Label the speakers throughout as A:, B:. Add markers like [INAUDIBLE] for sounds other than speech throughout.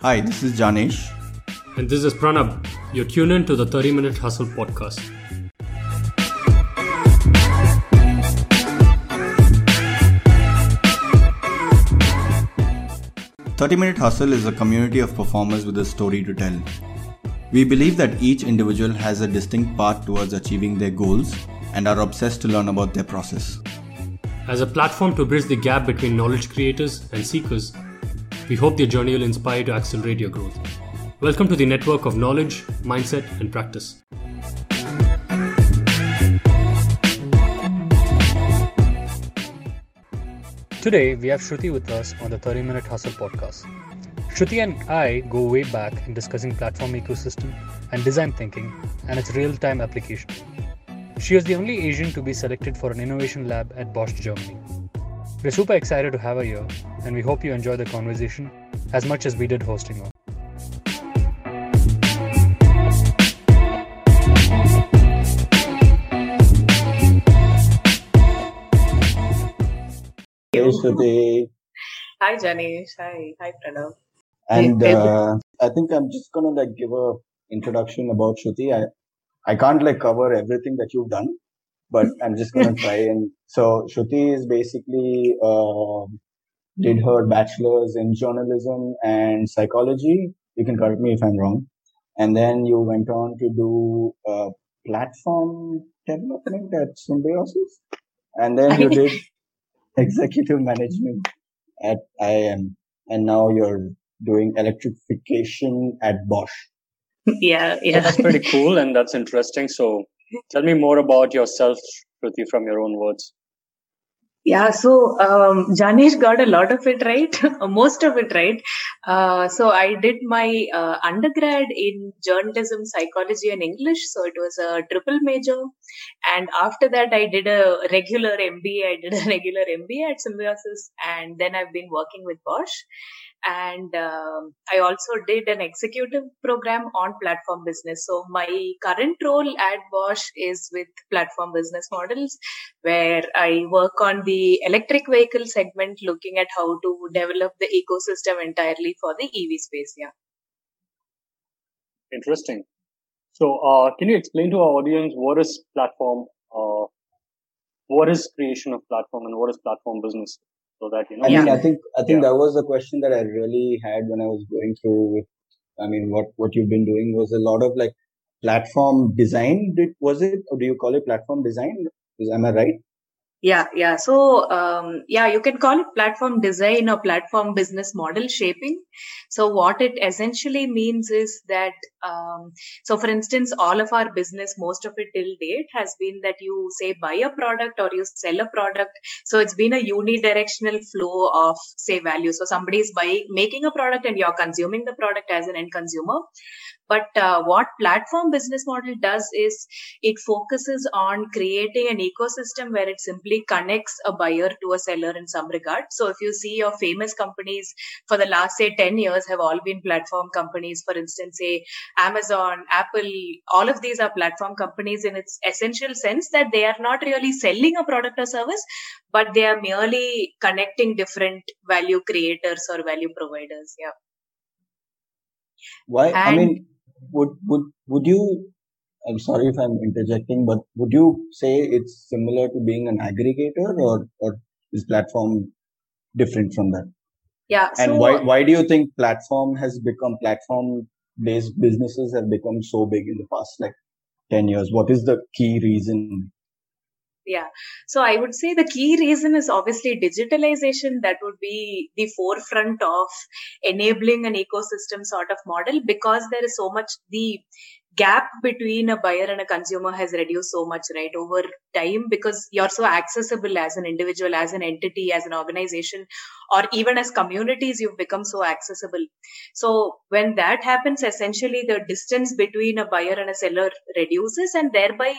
A: Hi, this is Janesh.
B: And this is Pranab. You're tuned in to the 30 Minute Hustle podcast.
A: Thirty Minute Hustle is a community of performers with a story to tell. We believe that each individual has a distinct path towards achieving their goals and are obsessed to learn about their process.
B: As a platform to bridge the gap between knowledge creators and seekers, we hope their journey will inspire you to accelerate your growth. Welcome to the network of knowledge, mindset, and practice.
C: Today, we have Shruti with us on the 30 Minute Hustle podcast. Shruti and I go way back in discussing platform ecosystem and design thinking and its real time application. She was the only Asian to be selected for an innovation lab at Bosch, Germany. We're super excited to have her here, and we hope you enjoy the conversation as much as we did hosting her.
D: Hey, Shruti.
E: Hi, Janesh. Hi, hi, Pranab.
D: And uh, I think I'm just gonna like give a introduction about Shruti. I I can't like cover everything that you've done, but I'm just gonna try and [LAUGHS] so Shruti is basically uh, did her bachelor's in journalism and psychology. You can correct me if I'm wrong. And then you went on to do uh, platform development at Symbiosis, and then you did [LAUGHS] executive management at IIM, and now you're doing electrification at Bosch.
E: Yeah,
C: So
E: yeah.
C: that's pretty cool and that's interesting. So, tell me more about yourself, Shruti, from your own words.
E: Yeah, so um, Janesh got a lot of it right, [LAUGHS] most of it right. Uh, so I did my uh, undergrad in journalism, psychology, and English. So it was a triple major. And after that, I did a regular MBA. I did a [LAUGHS] regular MBA at Symbiosis. And then I've been working with Bosch. And um, I also did an executive program on platform business. So my current role at Bosch is with platform business models where I work on the electric vehicle segment, looking at how to develop the ecosystem entirely for the EV space. Yeah.
C: Interesting. So, uh, can you explain to our audience what is platform, uh, what is creation of platform and what is platform business? So that, you know,
D: I mean,
E: Yeah.
D: I think I think
C: Yeah.
D: that was the question that I really had when I was going through with. I mean, what what you've been doing was a lot of like platform design. Did was it, or do you call it platform design? Is am I right?
E: Yeah, yeah. So, um, yeah, you can call it platform design or platform business model shaping. So, what it essentially means is that, um, so for instance, all of our business, most of it till date has been that you say buy a product or you sell a product. So, it's been a unidirectional flow of say value. So, somebody is buying, making a product and you're consuming the product as an end consumer. But uh, what platform business model does is it focuses on creating an ecosystem where it simply connects a buyer to a seller in some regard. So if you see your famous companies for the last say 10 years have all been platform companies, for instance, say Amazon, Apple, all of these are platform companies in its essential sense that they are not really selling a product or service, but they are merely connecting different value creators or value providers. Yeah.
D: Why? I mean, would would would you? I'm sorry if I'm interjecting, but would you say it's similar to being an aggregator, or or is platform different from that?
E: Yeah.
D: And
E: so,
D: why why do you think platform has become platform based businesses have become so big in the past like 10 years? What is the key reason?
E: Yeah. So I would say the key reason is obviously digitalization that would be the forefront of enabling an ecosystem sort of model because there is so much the gap between a buyer and a consumer has reduced so much right over time because you're so accessible as an individual as an entity as an organization or even as communities you've become so accessible so when that happens essentially the distance between a buyer and a seller reduces and thereby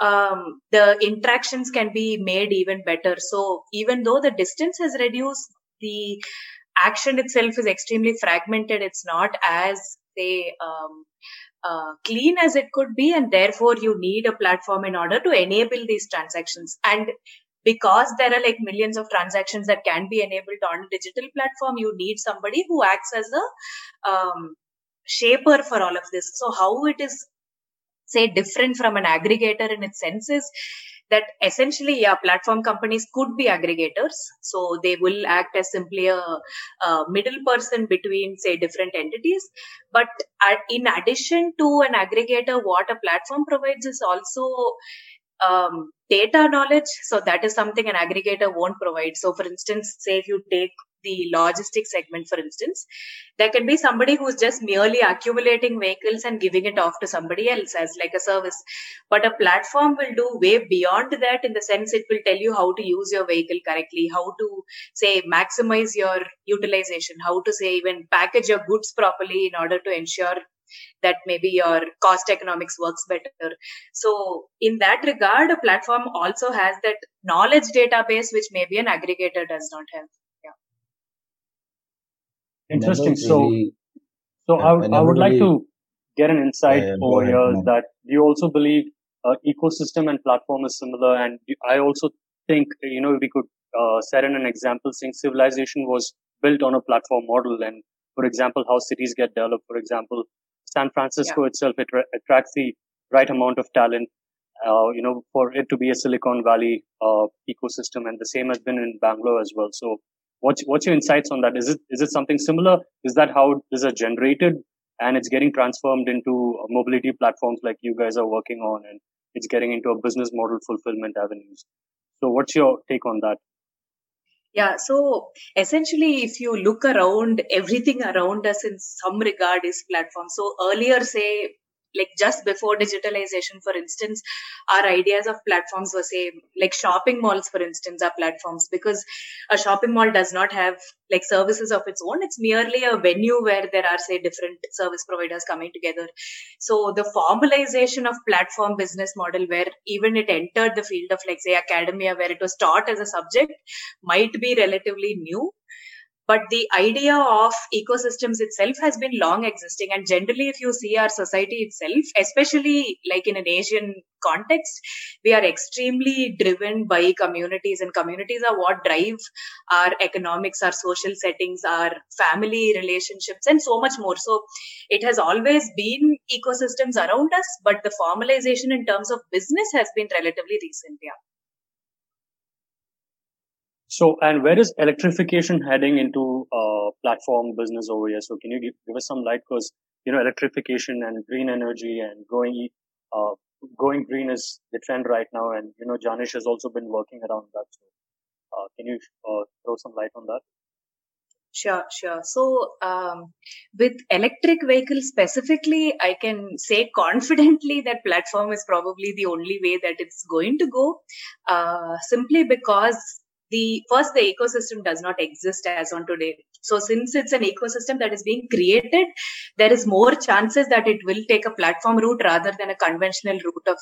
E: um, the interactions can be made even better. So even though the distance has reduced, the action itself is extremely fragmented. It's not as say um, uh, clean as it could be, and therefore you need a platform in order to enable these transactions. And because there are like millions of transactions that can be enabled on a digital platform, you need somebody who acts as a um, shaper for all of this. So how it is say different from an aggregator in its sense is that essentially yeah platform companies could be aggregators. So they will act as simply a, a middle person between say different entities. But in addition to an aggregator what a platform provides is also um, data knowledge. So that is something an aggregator won't provide. So for instance say if you take the logistics segment, for instance, there can be somebody who's just merely accumulating vehicles and giving it off to somebody else as like a service. But a platform will do way beyond that in the sense it will tell you how to use your vehicle correctly, how to say maximize your utilization, how to say even package your goods properly in order to ensure that maybe your cost economics works better. So in that regard, a platform also has that knowledge database, which maybe an aggregator does not have.
F: Interesting. Really, so, so I, I, I would really, like to get an insight yeah, over ahead, here that you also believe uh, ecosystem and platform is similar. And I also think, you know, we could uh, set in an example saying civilization was built on a platform model. And for example, how cities get developed. For example, San Francisco yeah. itself, it attracts the right amount of talent. Uh, you know, for it to be a Silicon Valley uh, ecosystem, and the same has been in Bangalore as well. So What's what's your insights on that? Is it is it something similar? Is that how these are generated and it's getting transformed into mobility platforms like you guys are working on, and it's getting into a business model fulfillment avenues? So, what's your take on that?
E: Yeah, so essentially, if you look around, everything around us in some regard is platform. So earlier, say like just before digitalization for instance our ideas of platforms were say like shopping malls for instance are platforms because a shopping mall does not have like services of its own. It's merely a venue where there are say different service providers coming together. So the formalization of platform business model where even it entered the field of like say academia where it was taught as a subject might be relatively new but the idea of ecosystems itself has been long existing. And generally if you see our society itself especially like in an asian context we are extremely driven by communities. And communities are what drive our economics our social settings our family relationships and so much more. So it has always been ecosystems around us but the formalization in terms of business has been relatively recent yeah
F: so, and where is electrification heading into uh, platform business over here? So, can you give, give us some light? Because you know, electrification and green energy and going uh, going green is the trend right now, and you know, Janesh has also been working around that. So, uh, can you uh, throw some light on that?
E: Sure, sure. So, um, with electric vehicles specifically, I can say confidently that platform is probably the only way that it's going to go, uh, simply because the first the ecosystem does not exist as on today. So since it's an ecosystem that is being created there is more chances that it will take a platform route rather than a conventional route of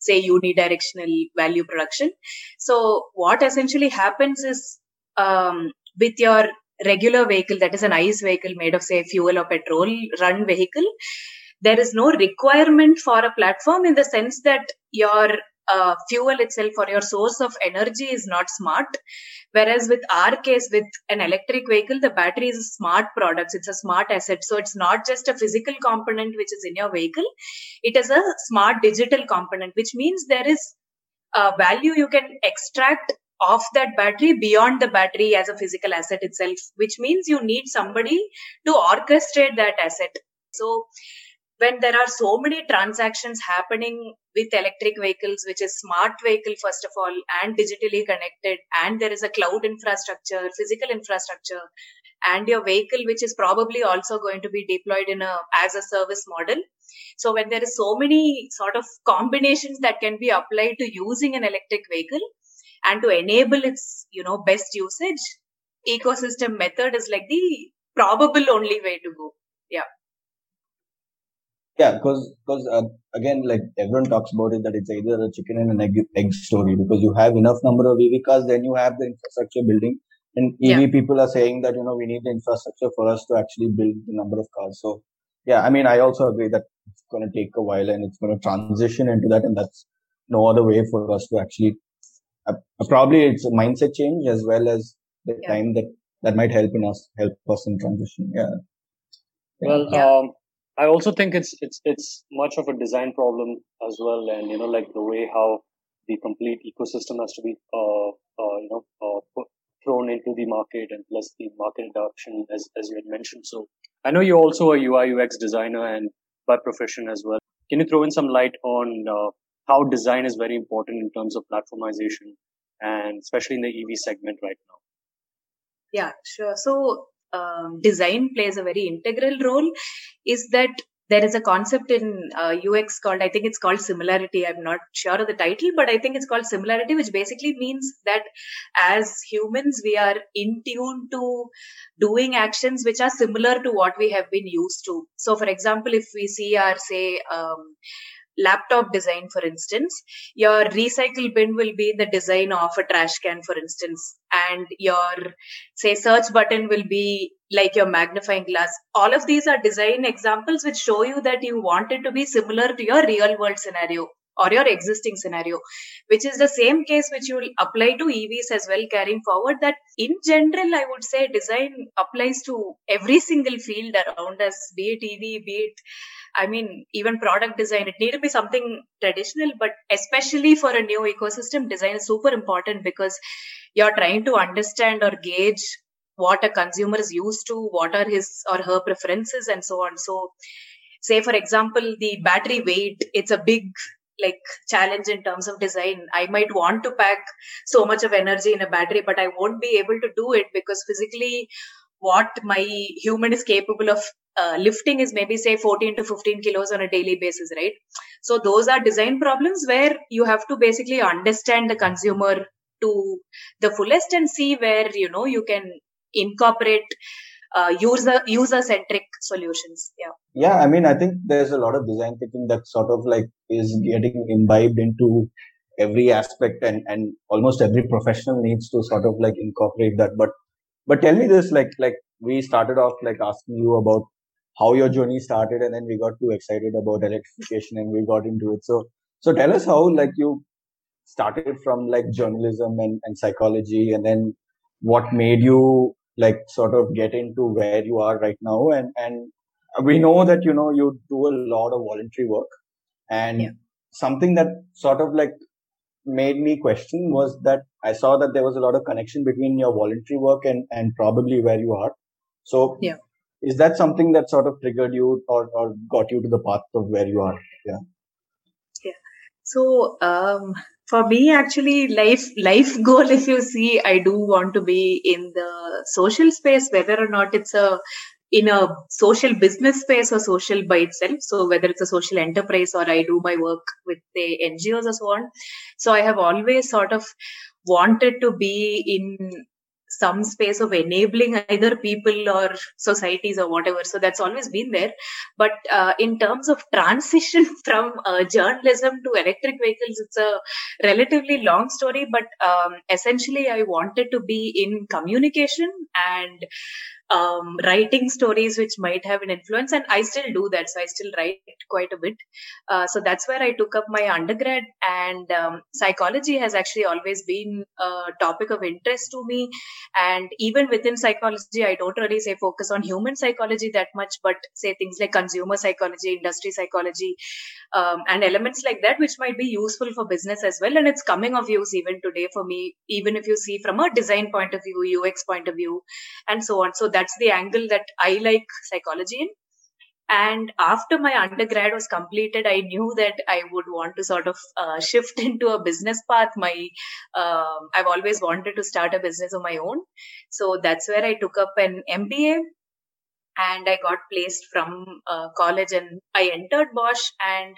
E: say unidirectional value production. So what essentially happens is um, with your regular vehicle that is an ice vehicle made of say fuel or petrol run vehicle there is no requirement for a platform in the sense that your uh, fuel itself or your source of energy is not smart. Whereas with our case, with an electric vehicle, the battery is a smart product. It's a smart asset. So it's not just a physical component which is in your vehicle. It is a smart digital component, which means there is a value you can extract off that battery beyond the battery as a physical asset itself, which means you need somebody to orchestrate that asset. So when there are so many transactions happening with electric vehicles, which is smart vehicle, first of all, and digitally connected, and there is a cloud infrastructure, physical infrastructure, and your vehicle, which is probably also going to be deployed in a as a service model. So when there is so many sort of combinations that can be applied to using an electric vehicle and to enable its, you know, best usage, ecosystem method is like the probable only way to go. Yeah.
D: Yeah, because because uh, again, like everyone talks about it, that it's either a chicken and an egg, egg story. Because you have enough number of EV cars, then you have the infrastructure building. And EV yeah. people are saying that you know we need the infrastructure for us to actually build the number of cars. So yeah, I mean, I also agree that it's going to take a while and it's going to transition into that, and that's no other way for us to actually uh, probably it's a mindset change as well as the yeah. time that that might help in us help us in transition. Yeah.
F: Well, yeah. Um, I also think it's it's it's much of a design problem as well, and you know, like the way how the complete ecosystem has to be, uh, uh you know, uh, put, thrown into the market, and plus the market adoption, as as you had mentioned. So, I know you're also a UI UX designer and by profession as well. Can you throw in some light on uh, how design is very important in terms of platformization, and especially in the EV segment right now?
E: Yeah, sure. So um, design plays a very integral role is that there is a concept in uh, UX called, I think it's called similarity. I'm not sure of the title, but I think it's called similarity, which basically means that as humans, we are in tune to doing actions which are similar to what we have been used to. So, for example, if we see our, say, um, laptop design, for instance, your recycle bin will be the design of a trash can, for instance, and your, say, search button will be like your magnifying glass. All of these are design examples which show you that you want it to be similar to your real world scenario or your existing scenario, which is the same case which you will apply to EVs as well carrying forward. That in general, I would say design applies to every single field around us, be it EV, be it I mean, even product design, it need to be something traditional, but especially for a new ecosystem, design is super important because you're trying to understand or gauge what a consumer is used to, what are his or her preferences, and so on. So, say for example, the battery weight, it's a big like challenge in terms of design. I might want to pack so much of energy in a battery, but I won't be able to do it because physically what my human is capable of uh, lifting is maybe say 14 to 15 kilos on a daily basis right? So those are design problems where you have to basically understand the consumer to the fullest and see where you know you can incorporate uh, user user centric solutions. Yeah.
D: Yeah i mean i think there's a lot of design thinking that sort of like is getting imbibed into every aspect and and almost every professional needs to sort of like incorporate that. But but tell me this like like we started off like asking you about how your journey started and then we got too excited about electrification and we got into it so so tell us how like you started from like journalism and, and psychology and then what made you like sort of get into where you are right now and and we know that you know you do a lot of voluntary work and yeah. something that sort of like made me question was that I saw that there was a lot of connection between your voluntary work and, and probably where you are. So
E: yeah
D: is that something that sort of triggered you or, or got you to the path of where you are? Yeah.
E: Yeah. So um, for me actually life life goal [LAUGHS] if you see i do want to be in the social space whether or not it's a in a social business space or social by itself. So whether it's a social enterprise or i do my work with the ngos or so on. So i have always sort of wanted to be in some space of enabling either people or societies or whatever. So that's always been there. But uh, in terms of transition [LAUGHS] from uh, journalism to electric vehicles, it's a relatively long story. But um, essentially, I wanted to be in communication and um, writing stories which might have an influence and i still do that so i still write quite a bit. Uh, so that's where i took up my undergrad and um, psychology has actually always been a topic of interest to me. And even within psychology i don't really say focus on human psychology that much but say things like consumer psychology industry psychology um, and elements like that which might be useful for business as well. And it's coming of use even today for me even if you see from a design point of view ux point of view and so on. So that's the angle that I like psychology in. And after my undergrad was completed, I knew that I would want to sort of uh, shift [LAUGHS] into a business path. My, uh, I've always wanted to start a business of my own. So that's where I took up an MBA and I got placed from uh, college and I entered Bosch and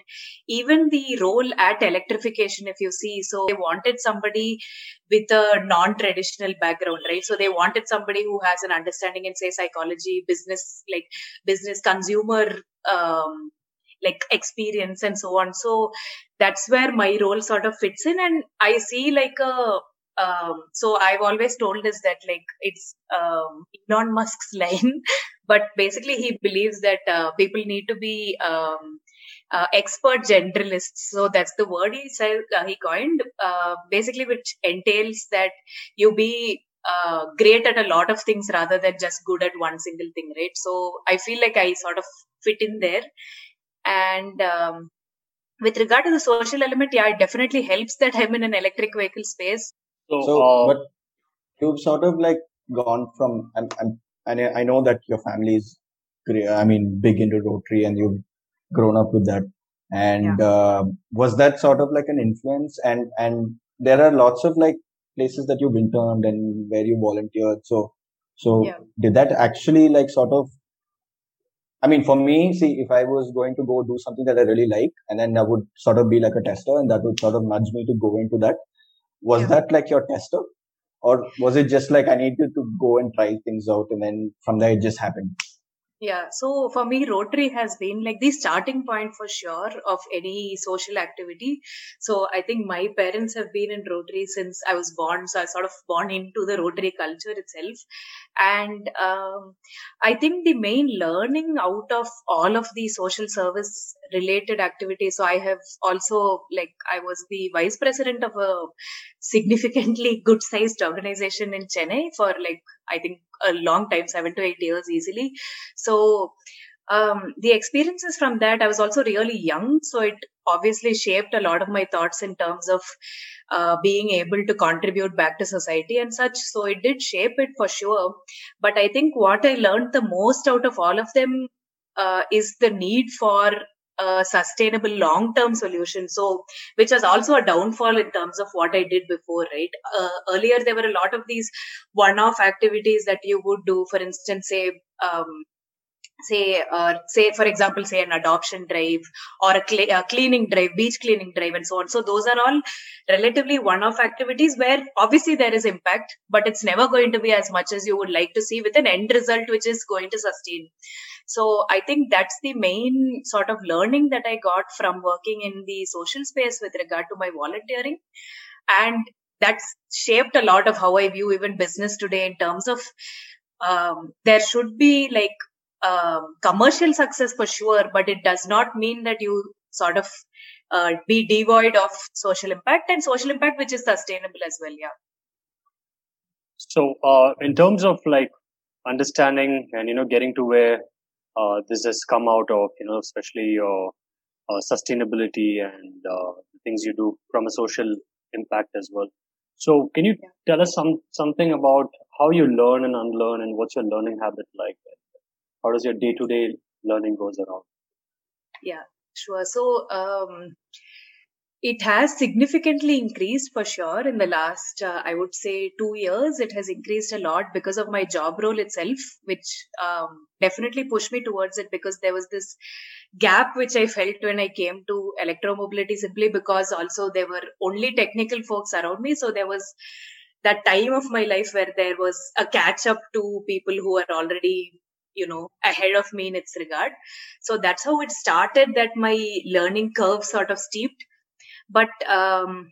E: even the role at electrification, if you see, so they wanted somebody with a non-traditional background, right? So they wanted somebody who has an understanding in say psychology, business, like business consumer, um, like experience and so on. So that's where my role sort of fits in and I see like a um, so I've always told us that like it's um, Elon Musk's [LAUGHS] line, but basically he believes that uh, people need to be um, uh, expert generalists. So that's the word he said uh, he coined, uh, basically, which entails that you be uh, great at a lot of things rather than just good at one single thing, right? So I feel like I sort of fit in there. And um, with regard to the social element, yeah, it definitely helps that I'm in an electric vehicle space.
D: So, so uh, but you've sort of like gone from, I'm, I'm, I know that your family is, I mean, big into Rotary and you've grown up with that. And yeah. uh, was that sort of like an influence? And and there are lots of like places that you've interned and where you volunteered. So so yeah. did that actually like sort of I mean, for me, see, if I was going to go do something that I really like, and then I would sort of be like a tester, and that would sort of nudge me to go into that. Was yeah. that like your tester, or was it just like I needed to go and try things out, and then from there it just happened?
E: Yeah, so for me, Rotary has been like the starting point for sure of any social activity. So I think my parents have been in Rotary since I was born. So I sort of born into the Rotary culture itself. And um, I think the main learning out of all of the social service related activities. So I have also like I was the vice president of a significantly [LAUGHS] good sized organization in Chennai for like I think a long time, seven to eight years easily. So um, the experiences from that, I was also really young, so it obviously shaped a lot of my thoughts in terms of uh, being able to contribute back to society and such. So it did shape it for sure. But I think what I learned the most out of all of them uh, is the need for a sustainable long term solution so which was also a downfall in terms of what i did before right uh, earlier there were a lot of these one off activities that you would do for instance say um, say uh, say for example say an adoption drive or a, cl- a, cleaning drive beach cleaning drive and so on so those are all relatively one off activities where obviously there is impact but it's never going to be as much as you would like to see with an end result which is going to sustain so I think that's the main sort of learning that I got from working in the social space with regard to my volunteering. And that's shaped a lot of how I view even business today in terms of um, there should be like um, commercial success for sure, but it does not mean that you sort of uh, be devoid of social impact and social impact which is sustainable as well. Yeah.
F: So, uh, in terms of like understanding and you know getting to where uh, this has come out of, you know, especially your uh, sustainability and uh, things you do from a social impact as well. So, can you yeah. tell us some something about how you learn and unlearn, and what's your learning habit like? How does your day to day learning goes around?
E: Yeah, sure. So, um, it has significantly increased for sure in the last, uh, I would say, two years. It has increased a lot because of my job role itself, which um, definitely pushed me towards it because there was this gap which I felt when I came to electromobility simply because also there were only technical folks around me. So there was that time of my life where there was a catch up to people who are already you know ahead of me in its regard so that's how it started that my learning curve sort of steeped but um,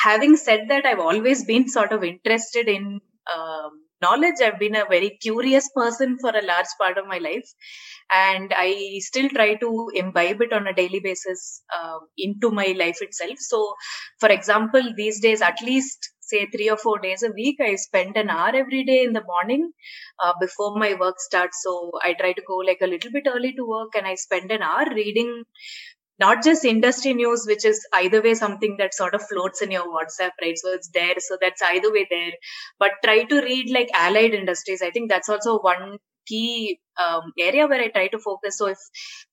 E: having said that, I've always been sort of interested in um, knowledge. I've been a very curious person for a large part of my life, and I still try to imbibe it on a daily basis uh, into my life itself. So, for example, these days, at least say three or four days a week, I spend an hour every day in the morning uh, before my work starts. So I try to go like a little bit early to work and I spend an hour reading not just industry news, which is either way something that sort of floats in your WhatsApp, right? So it's there. So that's either way there. But try to read like allied industries. I think that's also one key um, area where I try to focus. So if,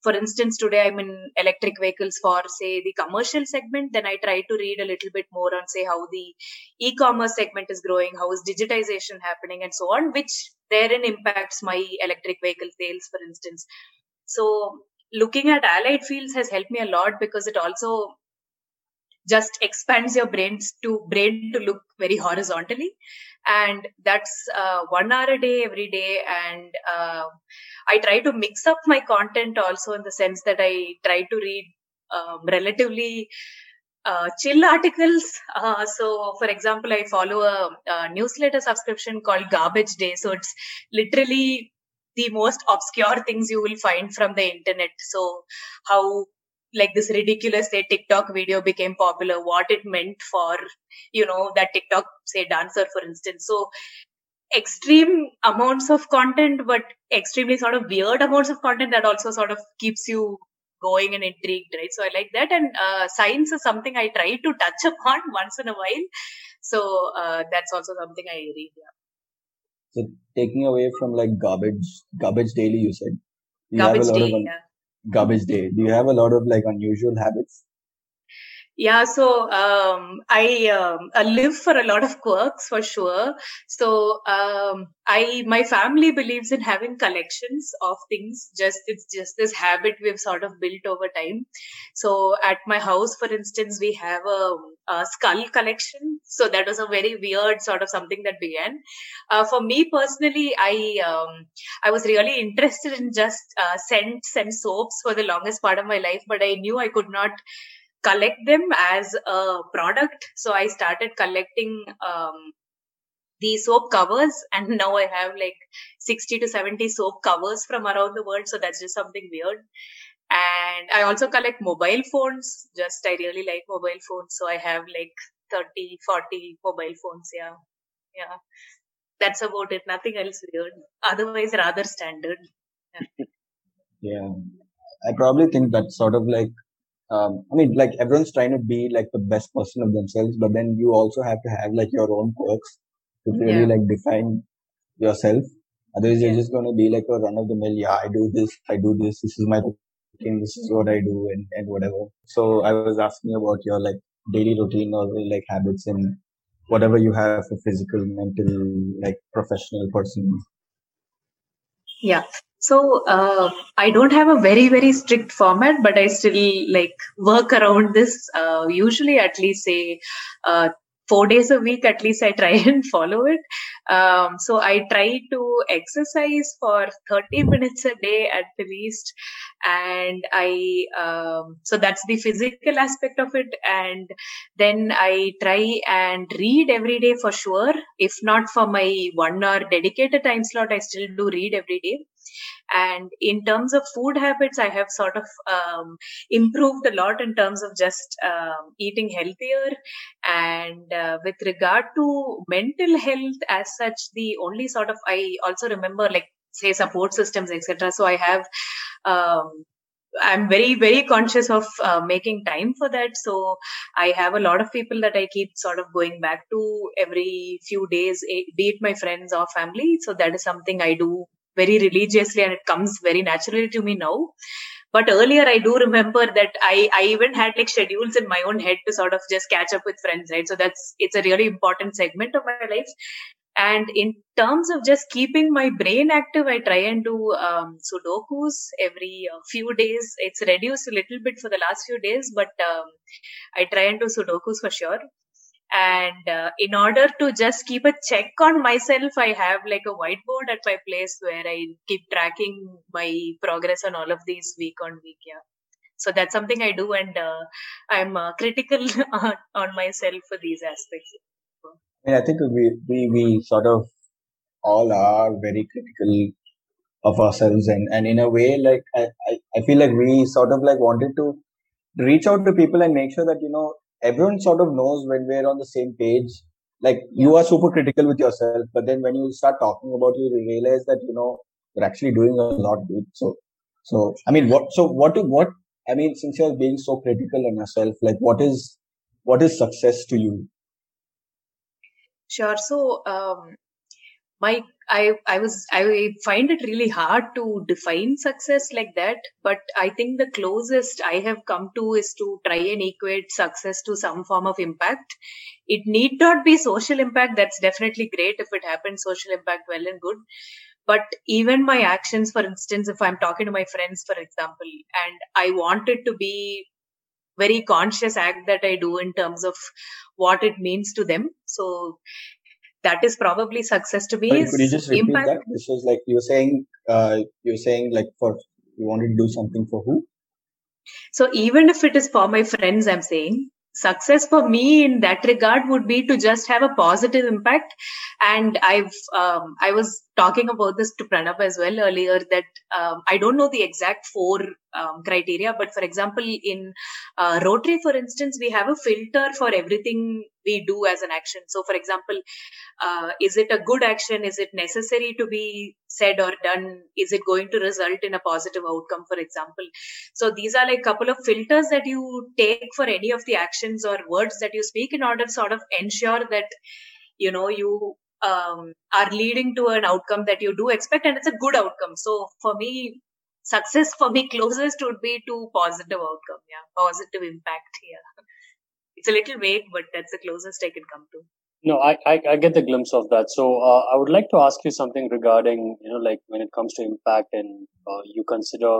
E: for instance, today I'm in electric vehicles for say the commercial segment, then I try to read a little bit more on say how the e-commerce segment is growing, how is digitization happening and so on, which therein impacts my electric vehicle sales, for instance. So looking at allied fields has helped me a lot because it also just expands your brains to brain to look very horizontally and that's uh, one hour a day every day and uh, i try to mix up my content also in the sense that i try to read um, relatively uh, chill articles. [LAUGHS] Uh, so, for example, I follow a, a, newsletter subscription called Garbage Day. So, it's literally the most obscure things you will find from the internet. So, how like this ridiculous say TikTok video became popular, what it meant for, you know, that TikTok say dancer, for instance. So extreme amounts of content, but extremely sort of weird amounts of content that also sort of keeps you going and intrigued, right? So I like that. And uh, science is something I try to touch [LAUGHS] upon once in a while. So uh, that's also something I read. Yeah.
D: So taking away from like garbage, garbage daily, you said.
E: You garbage of, yeah.
D: Garbage day. Do you have a lot of like unusual habits?
E: Yeah, so um, I, um, I live for a lot of quirks for sure. So um, I my family believes in having collections of things. Just it's just this habit we've sort of built over time. So at my house, for instance, we have a, a skull collection. So that was a very weird sort of something that began. Uh, for me personally, I um, I was really interested in just uh, scents and soaps for the longest part of my life, but I knew I could not collect them as a product. So I started collecting um, the soap covers, and [LAUGHS] now I have like 60 to 70 soap covers from around the world. So that's just something weird. And I also collect mobile phones. Just I really like mobile phones. So I have like 30, 40 mobile phones. Yeah. Yeah. That's about it. Nothing else weird. Otherwise, rather standard.
D: Yeah. yeah. I probably think that's sort of like um, I mean, like everyone's trying to be like the best person of themselves, but then you also have to have like your own quirks to really yeah. like define yourself. Otherwise, yeah. you're just going to be like a run of the mill. Yeah, I do this, I do this. This is my This is what I do, and and whatever. So I was asking about your like daily routine or like habits and whatever you have for physical, mental, like professional, personal.
E: Yeah. So uh, I don't have a very very strict format, but I still like work around this. Uh, usually, at least say uh, four days a week at least i try [LAUGHS] and follow it um, so i try to exercise for 30 minutes a day at least. And i um, so that's the physical aspect of it. And then i try and read every day for sure. If not for my one hour dedicated time slot i still do read every day and in terms of food habits, I have sort of um, improved a lot in terms of just um, eating healthier. And uh, with regard to mental health as such, the only sort of I also remember like say support systems, etc. So I have. Um, I'm very, very conscious of uh, making time for that. So I have a lot of people that I keep sort of going back to every few days, eh, be it my friends or family. So that is something I do very religiously and it comes very naturally to me now. But earlier i do remember that i i even had like schedules in my own head to sort of just catch up with friends right? So that's it's a really important segment of my life. And in terms of just keeping my brain active i try and do um, sudokus every uh, few days. It's reduced a little bit for the last few days but um, i try and do sudokus for sure and uh, in order to just keep a check on myself i have like a whiteboard at my place where i keep tracking my progress on all of these week on week yeah. So that's something i do and uh, i'm uh, critical [LAUGHS] on, on, myself for these aspects.
D: Yeah, i think we, we we sort of all are very critical of ourselves and and in a way like I, I, I feel like we sort of like wanted to reach out to people and make sure that you know everyone sort of knows when we're on the same page. Like you are super critical with yourself, but then when you start talking about you, you realize that you know you're actually doing a lot good. So, so I mean, what? So what? What? I mean, since you're being so critical on yourself, like what is what is success to you?
E: Sure. So, um, my I I was I find it really hard to define success like that, but I think the closest I have come to is to try and equate success to some form of impact. It need not be social impact. That's definitely great if it happens. Social impact, well and good. But even my actions, for instance, if I'm talking to my friends, for example, and I want it to be very conscious act that I do in terms of what it means to them. So that is probably success to me.
D: Sorry, could you just repeat impact. that? This was like you're saying, uh, you're saying like for you wanted to do something for who?
E: So even if it is for my friends, I'm saying success for me in that regard would be to just have a positive impact. And I've um, I was talking about this to Pranab as well earlier that um, I don't know the exact four um, criteria. But for example, in uh, Rotary, for instance, we have a filter for everything we do as an action. So, for example, uh, is it a good action? Is it necessary to be said or done? Is it going to result in a positive outcome, for example? So, these are like a couple of filters that you take for any of the actions or words that you speak in order to sort of ensure that you know you um, are leading to an outcome that you do expect and it's a good outcome so for me success for me closest would be to positive outcome yeah. Positive impact yeah [LAUGHS] it's a little vague but that's the closest i can come to.
F: No i i, I get the glimpse of that. So uh, i would like to ask you something regarding you know like when it comes to impact and uh, you consider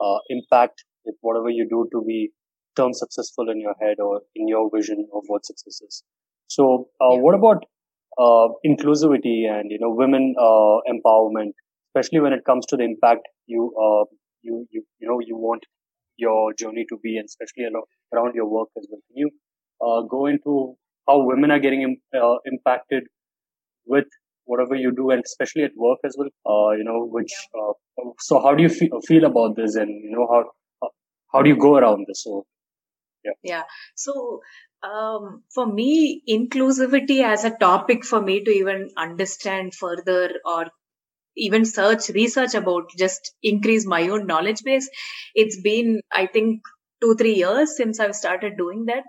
F: uh, impact with whatever you do to be term successful in your head or in your vision of what success is. So uh, yeah. what about uh, inclusivity and you know women uh, empowerment, especially when it comes to the impact you uh, you you you know you want your journey to be, and especially around your work as well. Can you uh, go into how women are getting Im- uh, impacted with whatever you do, and especially at work as well? Uh, you know, which so how do you fe- feel about this, and you know how how do you go around this? So
E: yeah. Yeah. So um, for me, inclusivity as a topic for me to even understand further or even search, research about, just increase my own knowledge base. It's been, I think, two, three years since I've started doing that.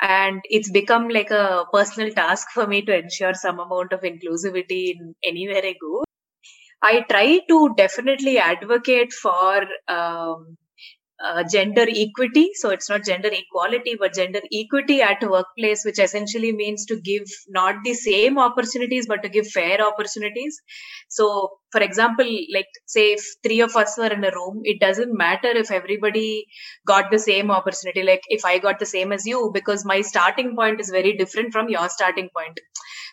E: And it's become like a personal task for me to ensure some amount of inclusivity in anywhere I go. I try to definitely advocate for um, uh, gender equity. So it's not gender equality, but gender equity at workplace, which essentially means to give not the same opportunities, but to give fair opportunities. So, for example, like say if three of us were in a room, it doesn't matter if everybody got the same opportunity. Like if I got the same as you, because my starting point is very different from your starting point.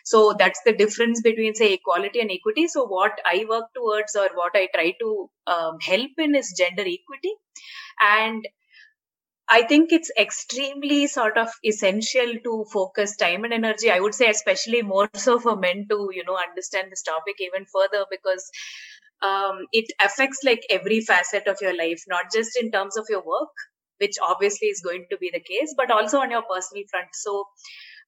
E: So that's the difference between say equality and equity. So what I work towards or what I try to um, help in is gender equity and I think it's extremely sort of essential to focus time and energy. I would say, especially more [LAUGHS] so for men to, you know, understand this topic even further because um, it affects like every facet of your life, not just in terms of your work, which obviously is going to be the case, but also on your personal front. So,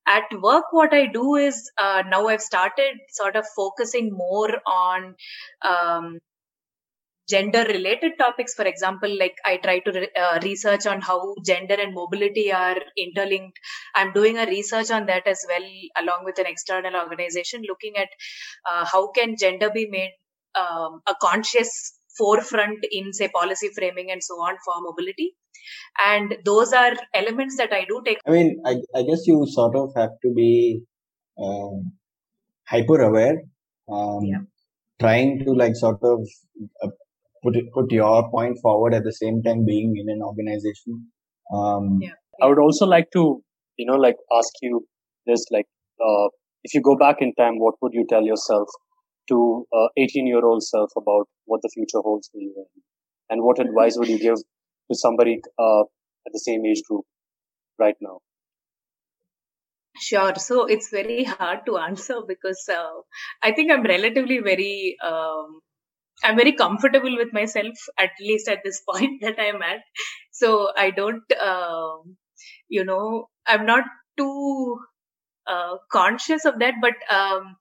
E: at work, what I do is uh, now I've started sort of focusing more on um, gender related topics. For example like i try to re- uh, research on how gender and mobility are interlinked. I'm doing a research on that as well along with an external organization looking at uh, how can gender be made um, a conscious forefront in say policy framing and so on for mobility. And those are elements that i do take.
D: I mean i, I guess you sort of have to be um, hyper aware um, yeah. trying to like sort of uh, put it, put your point forward at the same time being in an organization. Um,
F: yeah. I would also like to, you know, like ask you this, like, uh, if you go back in time, what would you tell yourself to uh, 18 year old self about what the future holds for you? And what advice would you give to somebody uh, at the same age group right now?
E: Sure. So it's very hard to answer because uh, I think I'm relatively very um, I'm very comfortable with myself, at least at this [LAUGHS] point that I'm at. So I don't, uh, you know, I'm not too uh, conscious of that, but um,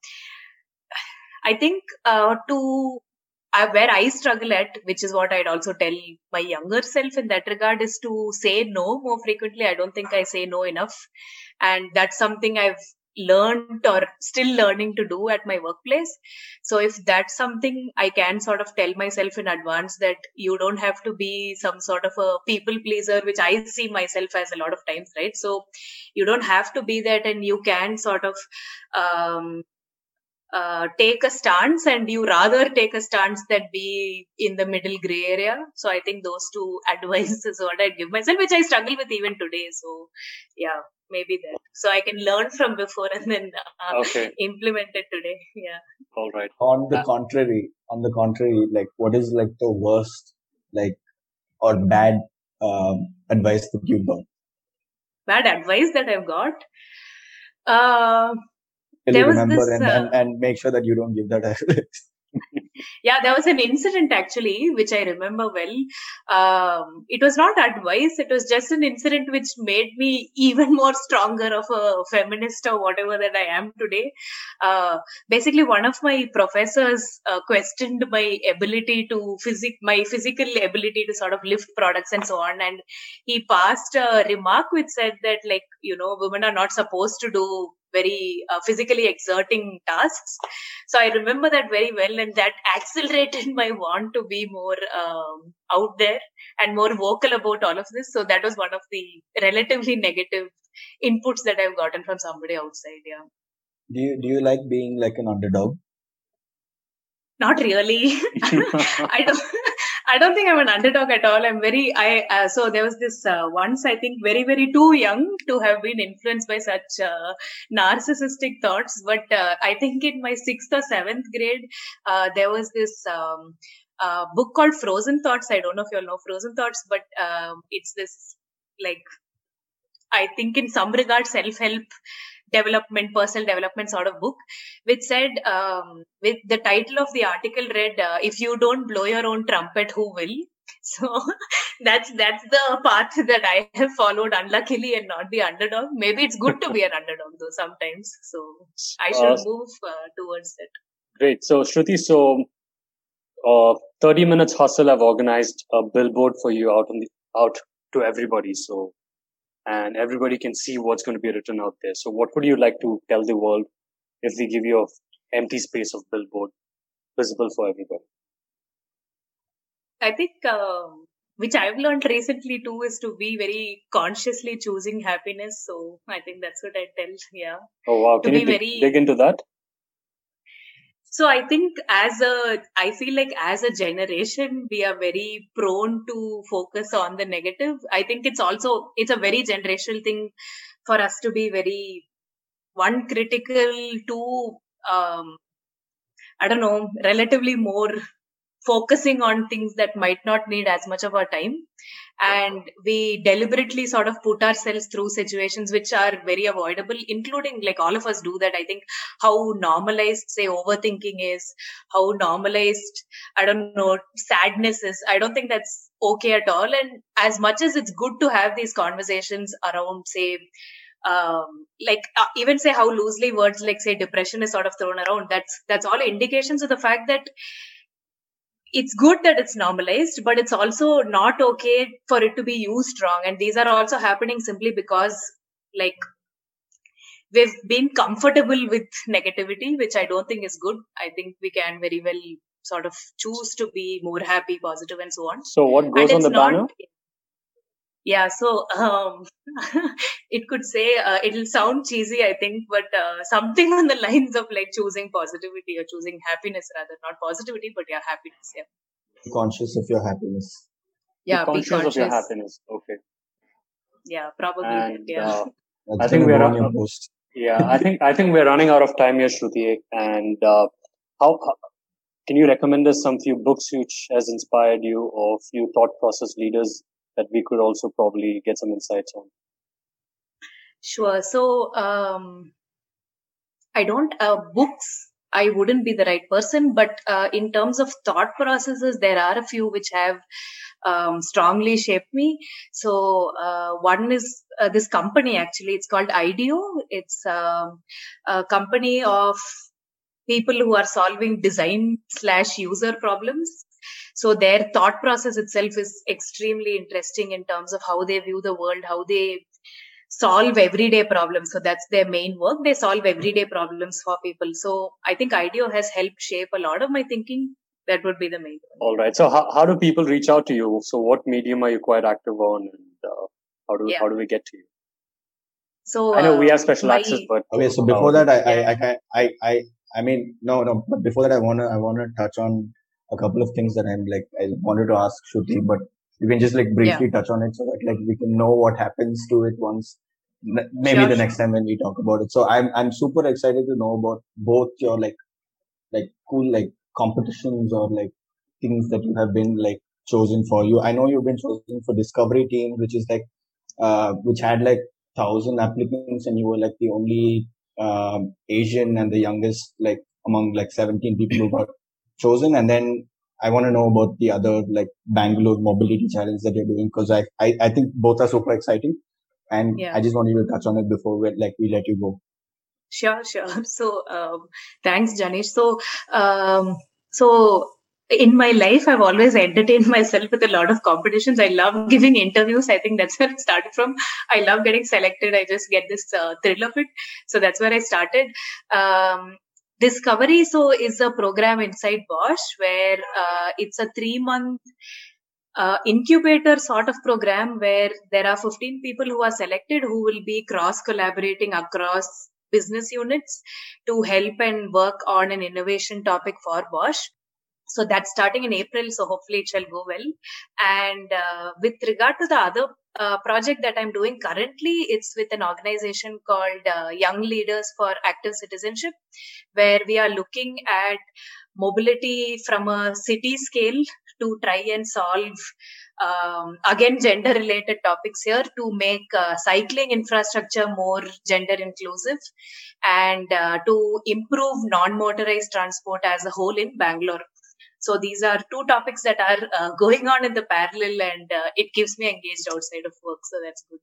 E: I think uh, to uh, where I struggle at, which is what I'd also tell my younger self in that regard, is to say no more frequently. I don't think I say no enough. And that's something I've learned or still learning to do at my workplace. So if that's something I can sort of tell myself in advance that you don't have to be some sort of a people pleaser, which I see myself as a lot of times, right? So you don't have to be that and you can sort of, um, uh, take a stance and you rather take a stance that be in the middle gray area. So I think those two [LAUGHS] advices what I'd give myself, which I struggle with even today. So yeah, maybe that. So I can learn from before and then uh, okay. [LAUGHS] implement it today. Yeah.
F: All right.
D: On the uh, contrary, on the contrary, like what is like the worst, like or bad um, advice that you've got?
E: Bad advice that I've got. Uh,
D: really remember this, and, uh, and, and make sure that you don't give that [LAUGHS]
E: yeah, there was an incident actually, which I remember well. Um, it was not advice; it was just an incident which made me [LAUGHS] even more stronger of a feminist or whatever that I am today. Uh, basically, one of my professors uh, questioned my ability to physic, my physical ability to sort of lift products and so on, and he passed a remark which said that like you know women are not supposed to do very uh, physically exerting tasks. So I remember that very well, and that accelerated [LAUGHS] my want to be more um, out there and more vocal about all of this. So that was one of the relatively negative inputs that I've gotten from somebody outside. Yeah.
D: Do you do you like being like an underdog?
E: Not really. [LAUGHS] I don't. I don't think I'm an underdog at all. I'm very, I, uh, so there was this, uh, once I think very, very too young to have been influenced by such, uh, narcissistic thoughts. But, uh, I think in my sixth or seventh grade, uh, there was this, um, uh, book called Frozen Thoughts. I don't know if you all know Frozen Thoughts, but, um, it's this, like, I think in some regard self-help development, personal development sort of book, which said, um, with the title of the article read, uh, "If you don't blow your own trumpet, who will?" [LAUGHS] So that's that's the path that I have followed, unluckily, and not the underdog. Maybe it's good to be an underdog though sometimes. So I should uh, move uh, towards it.
F: Great. So Shruti, so uh, 30 minutes hustle. I've organized a billboard for you out on the out to everybody. So and everybody can see what's going to be written out there. So what would you like to tell the world if we give you an empty space of billboard visible for everybody?
E: I think, um, which I've learned recently too, is to be very consciously choosing happiness. So I think that's what I tell. Yeah.
F: Oh wow! Can to you dig, very... dig into that?
E: So I think as a, I feel like as a generation, we are very prone to focus on the negative. I think it's also, it's a very generational thing for us to be very, one critical, two, um, I don't know, relatively more focusing on things that might not need as much of our time. And we deliberately sort of put ourselves through situations which are very avoidable including like all of us do that. I think how normalized say overthinking is how normalized i don't know sadness is i don't think that's okay at all. And as much as it's good to have these conversations around say um, like uh, even say how loosely words like say depression is sort of thrown around that's that's all indications of the fact that it's good that it's normalized, but it's also not okay for it to be used wrong. And these are also happening simply because, like, we've been comfortable with negativity, which I don't think is good. I think we can very well sort of choose to be more happy, positive, and so on.
F: So, what goes on the not, banner?
E: Yeah so um, [LAUGHS] it could say uh, it'll sound cheesy i think but uh, something on the [LAUGHS] lines of like choosing positivity or choosing happiness rather not positivity but yeah happiness yeah.
D: Be conscious of your happiness.
E: Yeah
F: be conscious, be conscious. of your happiness okay.
E: Yeah probably and, yeah. uh, [LAUGHS]
F: i think we're on yeah i think i think we're running out of time here shruti and uh, how, how can you recommend us some few books which has inspired you or few thought process leaders that we could also probably get some insights on?
E: Sure. So, um, I don't, uh, books, I wouldn't be the right person, but uh, in terms of thought processes, there are a few which have um, strongly shaped me. So, uh, one is uh, this company actually, it's called IDEO. It's um, a company of people who are solving design slash user problems so their thought process itself is extremely interesting in terms of how they view the world, how they solve everyday problems. So that's their main work. They solve everyday problems for people. So I think IDEO has helped shape a lot of my thinking. That would be the main one.
F: All right. So how, how do people reach out to you? So what medium are you quite active on and uh, how do, yeah. how do we get to you?
E: So
F: I know we have uh, special my, access, but
D: okay. So before that, I, I, I, I, I, I mean, no, no. But before that, I wanna, I wanna touch on a couple of things that I'm like I wanted to ask Shruti, but you can just like briefly yeah. touch on it so that like we can know what happens to it once maybe sure, the next time when we talk about it. So I'm I'm super excited to know about both your like like cool like competitions or like things that you have been like chosen for you. I know you've been chosen for discovery team, which is like uh which had like thousand applicants and you were like the only um Asian and the youngest like among like 17 people who got chosen, and then I want to know about the other like Bangalore mobility challenge that you're doing because I, I I think both are super exciting, and yeah. I just want you to touch on it before we like we let you go.
E: Sure, sure. [LAUGHS] So um, thanks, Janesh. So um, so in my life, I've always entertained myself with a lot of competitions. I love giving interviews. I think that's [LAUGHS] where it started from. I love getting selected. I just get this uh, thrill of it. So that's where I started. Um, Discovery so is a program inside Bosch where uh, it's a three month uh, incubator sort of program where there are 15 people who are selected who will be cross collaborating across business units to help and work on an innovation topic for Bosch so that's starting in April. So hopefully it shall go well. And uh, with regard to the other uh, project that I'm doing currently, it's with an organization called uh, Young Leaders for Active Citizenship, where we are looking at mobility from a city scale to try and solve um, again gender related topics here to make uh, cycling infrastructure more gender inclusive and uh, to improve non motorized transport as a whole in bangalore so these are two topics that are uh, going on in the parallel, and uh, it keeps me engaged outside of work. So that's good.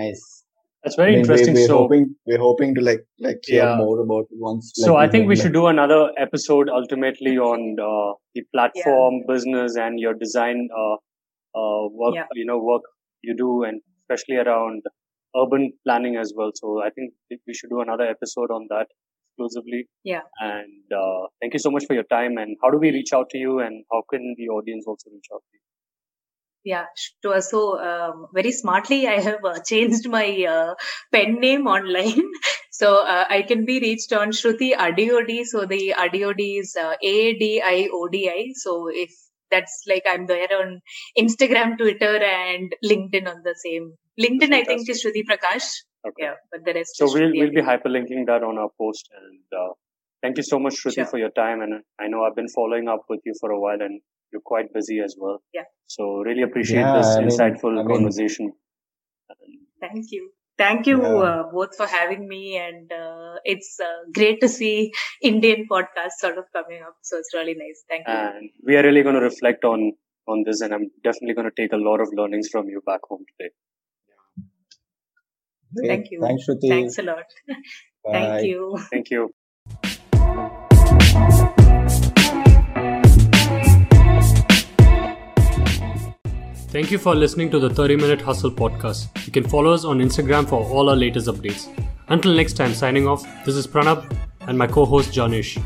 D: Nice.
F: That's very I mean, interesting.
D: We're,
F: we're so
D: hoping we're hoping to like like hear yeah. more about it once.
F: Like, so I think we should do another episode ultimately on uh, the platform yeah. business and your design uh, uh, work. Yeah. You know work you do, and especially around urban planning as well. So I think we should do another episode on that exclusively.
E: Yeah.
F: And uh, thank you so much for your time. And how do we reach out to you, and how can the audience also reach out to you?
E: Yeah, sure. So um, very smartly, I have uh, changed my uh, pen name online. [LAUGHS] so uh, I can be reached on Shruti Adiodi. So the Adiodi is uh, A D I O D I. So if that's like I'm there on Instagram, Twitter, and LinkedIn on the same. LinkedIn, I think, is Shruti Prakash. Okay. Yeah, but the rest.
F: So we'll we'll be hyperlinking that on our post, and uh, thank you so much, Shruti, sure. for your time. And I know I've been following up with you for a while, and you're quite busy as well.
E: Yeah.
F: So really appreciate yeah, this I mean, insightful I mean, conversation.
E: Thank you. Thank you yeah. uh, both for having me, and uh, it's uh, great to see Indian podcasts sort of coming up. So it's really nice. Thank you.
F: And we are really going to reflect on on this, and I'm definitely going to take a lot of learnings from you back home today.
E: Great. Thank you.
D: Thanks, Shruti.
E: Thanks a lot. [LAUGHS] Thank you.
F: Thank you.
B: Thank you for listening to the 30 Minute Hustle podcast. You can follow us on Instagram for all our latest updates. Until next time, signing off, this is Pranab and my co host Janesh.